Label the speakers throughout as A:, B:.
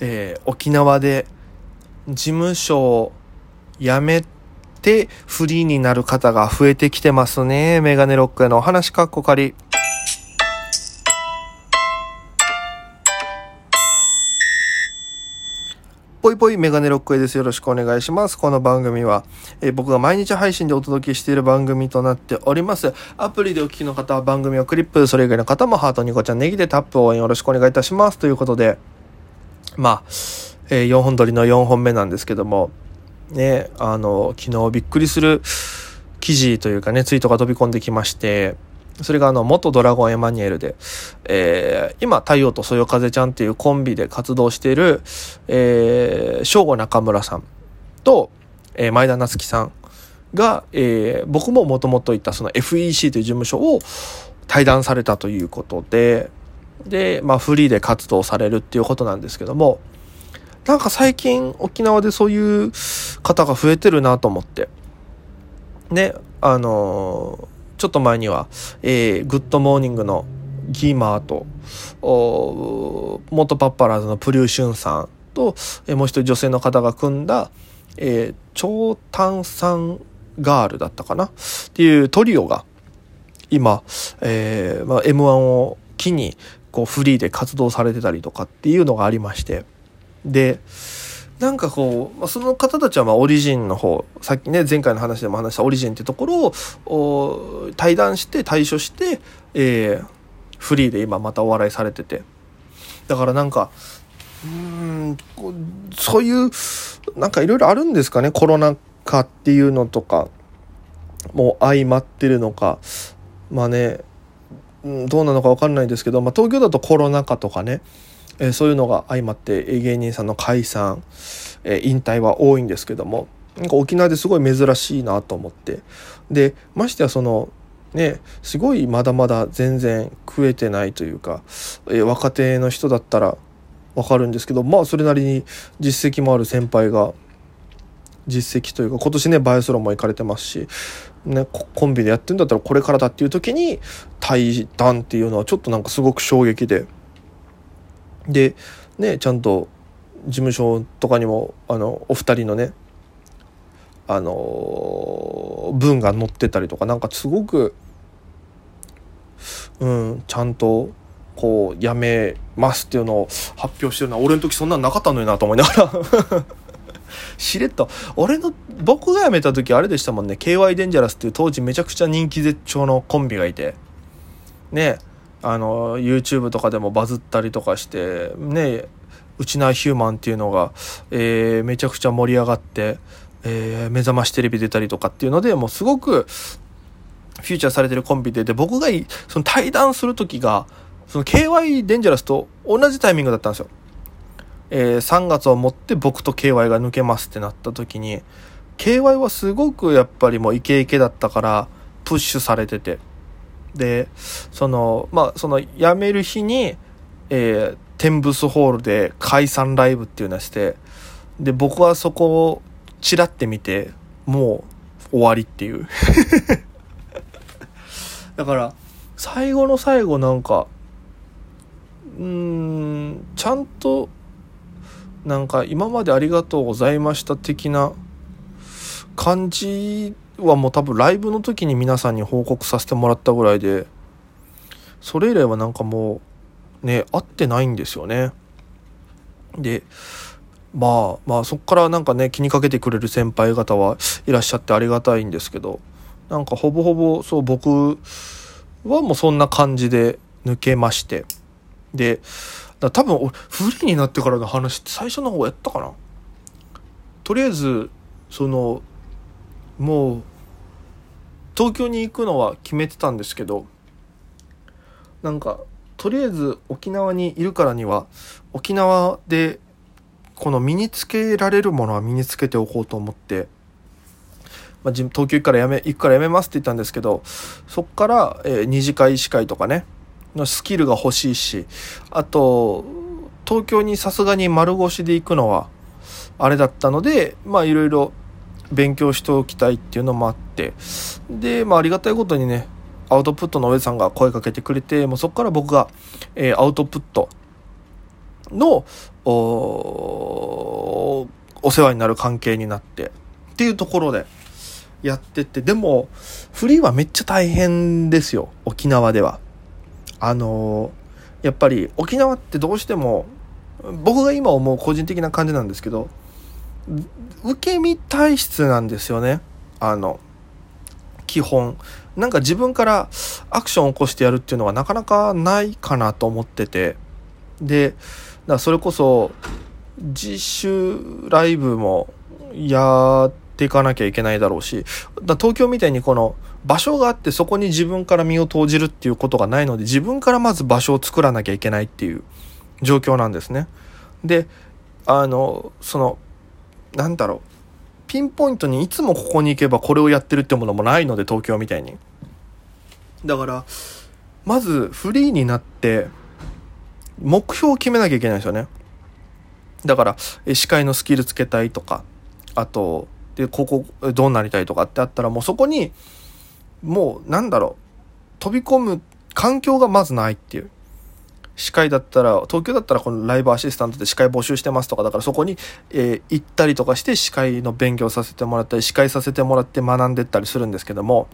A: えー、沖縄で事務所を辞めてフリーになる方が増えてきてますね。メガネロックへのお話かっこかり。ぽいぽいメガネロックへです。よろしくお願いします。この番組は、えー、僕が毎日配信でお届けしている番組となっております。アプリでお聞きの方は番組をクリップ、それ以外の方もハートニコちゃんネギでタップ応援よろしくお願いいたします。ということで、まあ、えー、4本撮りの4本目なんですけども、ね、あの、昨日びっくりする記事というかね、ツイートが飛び込んできまして、それがあの、元ドラゴンエマニュエルで、えー、今、太陽とそよ風ちゃんっていうコンビで活動している、えー、正吾中村さんと、えー、前田夏樹さんが、えー、僕ももともと行ったその FEC という事務所を退団されたということで、で、まあ、フリーで活動されるっていうことなんですけども、なんか最近沖縄でそういう方が増えてるなと思って。ね、あのーちょっと前には、えー、グッドモーニングのギーマーと、元パッパラーズのプリューシュンさんと、えー、もう一人女性の方が組んだ、えー、超炭酸ガールだったかな？っていうトリオが、今、えー、まあ、M1 を機に、こう、フリーで活動されてたりとかっていうのがありまして、で、なんかこう、その方たちはまあオリジンの方、さっきね、前回の話でも話したオリジンってところを対談して対処して、えー、フリーで今またお笑いされてて。だからなんか、うん、そういう、なんかいろいろあるんですかね、コロナ禍っていうのとか、もう相まってるのか。まあね、どうなのかわかんないですけど、まあ東京だとコロナ禍とかね、えー、そういうのが相まって芸人さんの解散、えー、引退は多いんですけどもなんか沖縄ですごい珍しいなと思って。でましてやそのねすごいまだまだ全然食えてないというか、えー、若手の人だったらわかるんですけどまあそれなりに実績もある先輩が実績というか今年ねバイオスロンも行かれてますし、ね、コンビでやってるんだったらこれからだっていう時に対談っていうのはちょっとなんかすごく衝撃で。でねちゃんと事務所とかにもあのお二人のねあの文が載ってたりとかなんかすごくうんちゃんとこうやめますっていうのを発表してるのは俺の時そんなんなかったのになと思いながらしれっと。俺の僕が辞めた時あれでしたもんね。KY デンジャラスっていう当時めちゃくちゃ人気絶頂のコンビがいて。ね。あの YouTube とかでもバズったりとかして。ね。うちなヒューマンっていうのが、えー、めちゃくちゃ盛り上がって、えー、目覚ましテレビ出たりとかっていうのでもうすごくフューチャーされてるコンビで。で僕がその対談する時がその KY デンジャラスと同じタイミングだったんですよ。えー、3月をもって僕と KY が抜けますってなった時に KY はすごくやっぱりもうイケイケだったからプッシュされてて。で、その、まあ、その辞める日に、えー、テンブスホールで解散ライブっていうのをして、で、僕はそこをチラって見て、もう終わりっていう。だから、最後の最後なんか、うーん、ちゃんと、なんか今までありがとうございました的な感じはもう多分ライブの時に皆さんに報告させてもらったぐらいでそれ以来はなんかもうね会ってないんですよね。でまあまあそっからなんかね気にかけてくれる先輩方はいらっしゃってありがたいんですけどなんかほぼほぼそう僕はもうそんな感じで抜けまして。でだ多分俺フリーになってからの話って最初の方やったかな？とりあえずそのもう東京に行くのは決めてたんですけどなんかとりあえず沖縄にいるからには沖縄でこの身につけられるものは身につけておこうと思って、まあ、東京行くからやめ行くからやめますって言ったんですけどそっから、えー、二次会医師会とかねのスキルが欲しいしあと東京にさすがに丸腰で行くのはあれだったのでまあいろいろ勉強しておきたいっていうのもあってで、まあ、ありがたいことにねアウトプットの上さんが声かけてくれてもうそこから僕が、えー、アウトプットのおお世話になる関係になってっていうところでやっててでもフリーはめっちゃ大変ですよ沖縄では。あのやっぱり沖縄ってどうしても僕が今思う個人的な感じなんですけど受け身体質なんですよね。あの基本。なんか自分からアクションを起こしてやるっていうのはなかなかないかなと思ってて。でだそれこそ自主ライブもやっていかなきゃいけないだろうしだ東京みたいにこの場所があってそこに自分から身を投じるっていうことがないので自分からまず場所を作らなきゃいけないっていう状況なんですね。であのそのなんだろうピンポイントにいつもここに行けばこれをやってるってものもないので東京みたいに。だからまずフリーになって目標を決めなきゃいけないですよね。だから司会のスキルつけたいとかあとでここどうなりたいとかってあったらもうそこにもうなんだろう飛び込む環境がまずないっていう司会だったら東京だったらこのライブアシスタントで司会募集してますとかだからそこに、えー、行ったりとかして司会の勉強させてもらったり司会させてもらって学んでったりするんですけども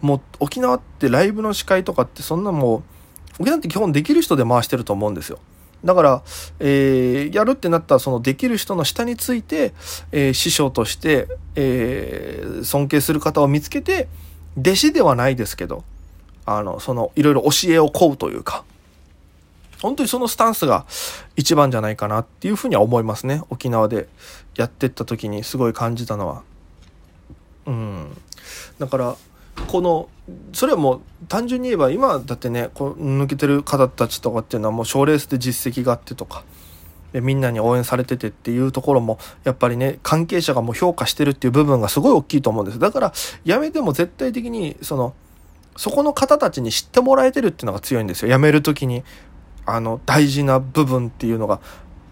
A: もう沖縄ってライブの司会とかってそんなもう沖縄って基本できる人で回してると思うんですよ。だから、えー、やるってなったらそのできる人の下について、えー、師匠として、えー、尊敬する方を見つけて弟子ではないですけどあのそのいろいろ教えを請うというか本当にそのスタンスが一番じゃないかなっていうふうには思いますね沖縄でやってった時にすごい感じたのは。うんだからこのそれはもう単純に言えば今だってねこう抜けてる方たちとかっていうのはもう賞レースで実績があってとかでみんなに応援されててっていうところもやっぱりね関係者がもう評価してるっていう部分がすごい大きいと思うんです。だからやめても絶対的にそのそこの方たちに知ってもらえてるっていうのが強いんですよ。辞める時にあの大事な部分っていうのが。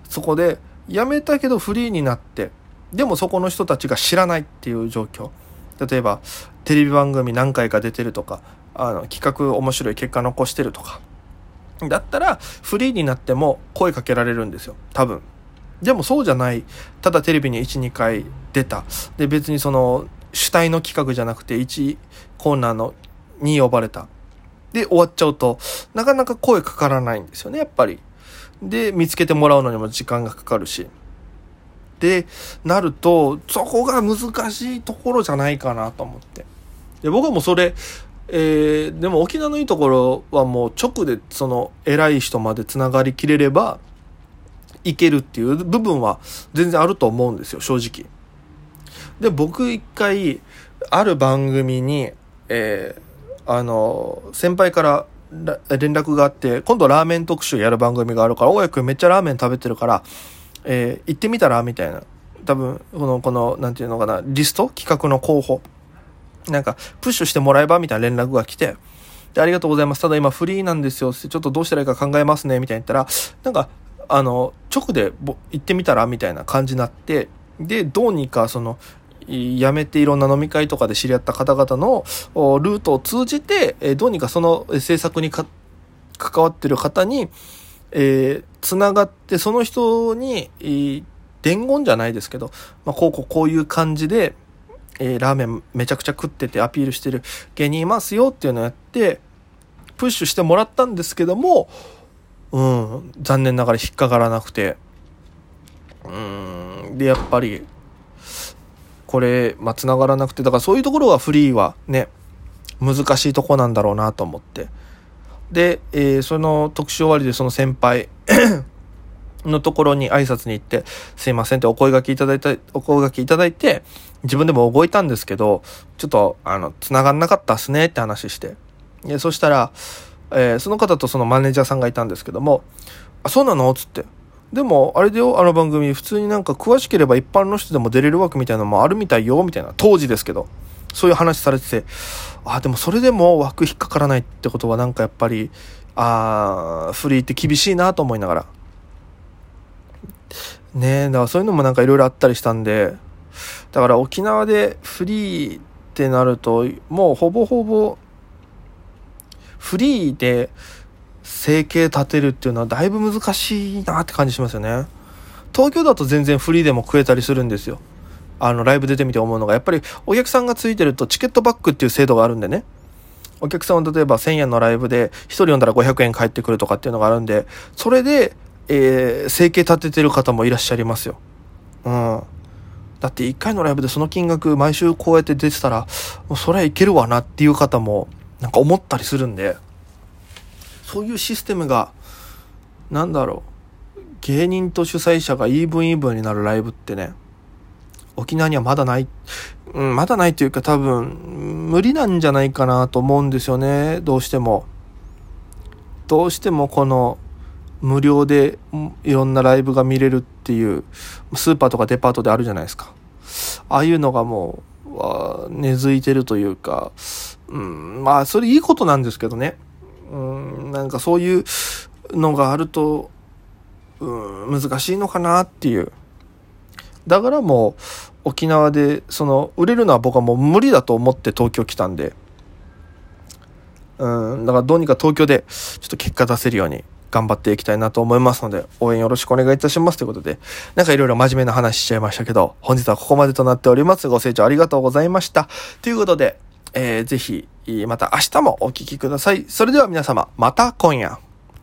A: そこで辞めたけどフリーになってでもそこの人たちが知らないっていう状況。例えばテレビ番組何回か出てるとかあの企画面白い結果残してるとか。だったらフリーになっても声かけられるんですよ。多分。でもそうじゃない。ただテレビに12回出た。で別にその主体の企画じゃなくて1コーナーのに呼ばれた。で終わっちゃうとなかなか声かからないんですよねやっぱり。で見つけてもらうのにも時間がかかるし。ってなると、そこが難しいところじゃないかなと思って。で、僕はもうそれ、えー、でも沖縄のいいところはもう直でその偉い人までつながりきれればいけるっていう部分は全然あると思うんですよ、正直。で、僕一回、ある番組に、えー、あの、先輩から連絡があって、今度ラーメン特集やる番組があるから、大家君めっちゃラーメン食べてるから、えー、行ってみたらみたいな。多分、この、この、なんていうのかな、リスト？企画の候補。なんか、プッシュしてもらえばみたいな連絡が来て、で、ありがとうございます。ただ今フリーなんですよ。ちょっとどうしたらいいか考えますね。みたいに言ったら、なんか、あの、直で行ってみたらみたいな感じになって、で、どうにかその、辞めていろんな飲み会とかで知り合った方々のルートを通じて、どうにかその制作に関わってる方に、えー、つながって、その人に、えー、伝言じゃないですけど、まあ、こうこうこういう感じで、えー、ラーメンめちゃくちゃ食っててアピールしてる芸人いますよっていうのをやって、プッシュしてもらったんですけども、うん、残念ながら引っかからなくて、うん、で、やっぱり、これ、まあ、繋がらなくて、だからそういうところはフリーはね、難しいとこなんだろうなと思って。で、えー、その特集終わりでその先輩 のところに挨拶に行って、すいませんってお声掛けいただいた、お声掛けいただいて、自分でも動いたんですけど、ちょっと、あの、繋がんなかったっすねって話して。で、そしたら、えー、その方とそのマネージャーさんがいたんですけども、あ、そうなの？つって。でも、あれでよ、あの番組、普通になんか詳しければ一般の人でも出れる枠みたいなのもあるみたいよ、みたいな。当時ですけど。そういう話されてて、あ、でもそれでも枠引っかからないってことはなんかやっぱり、あフリーって厳しいなと思いながら。ねえ、だからそういうのもなんかいろいろあったりしたんで、だから沖縄でフリーってなると、もうほぼほぼ、フリーで生計立てるっていうのはだいぶ難しいなって感じしますよね。東京だと全然フリーでも食えたりするんですよ。あの、ライブ出てみて思うのが、やっぱりお客さんがついてるとチケットバックっていう制度があるんでね。お客さんは例えば1000円のライブで1人呼んだら500円返ってくるとかっていうのがあるんで、それで、えー、生計立ててる方もいらっしゃいますよ。うん。だって1回のライブでその金額毎週こうやって出てたら、もうそれはいけるわなっていう方もなんか思ったりするんで、そういうシステムが、なんだろう、芸人と主催者がイーブンイーブンになるライブってね、沖縄にはまだない、うん、まだないというか多分、無理なんじゃないかなと思うんですよね、どうしても。どうしてもこの、無料でいろんなライブが見れるっていう、スーパーとかデパートであるじゃないですか。ああいうのがもう、根付いてるというか、うん、まあ、それいいことなんですけどね。うん、なんかそういうのがあると、うん、難しいのかなっていう。だからもう、沖縄で、その、売れるのは僕はもう無理だと思って東京来たんで、うん、だからどうにか東京で、ちょっと結果出せるように頑張っていきたいなと思いますので、応援よろしくお願いいたしますということで、なんかいろいろ真面目な話しちゃいましたけど、本日はここまでとなっております。ご清聴ありがとうございました。ということで、えー、ぜひ、また明日もお聴きください。それでは皆様、また今夜。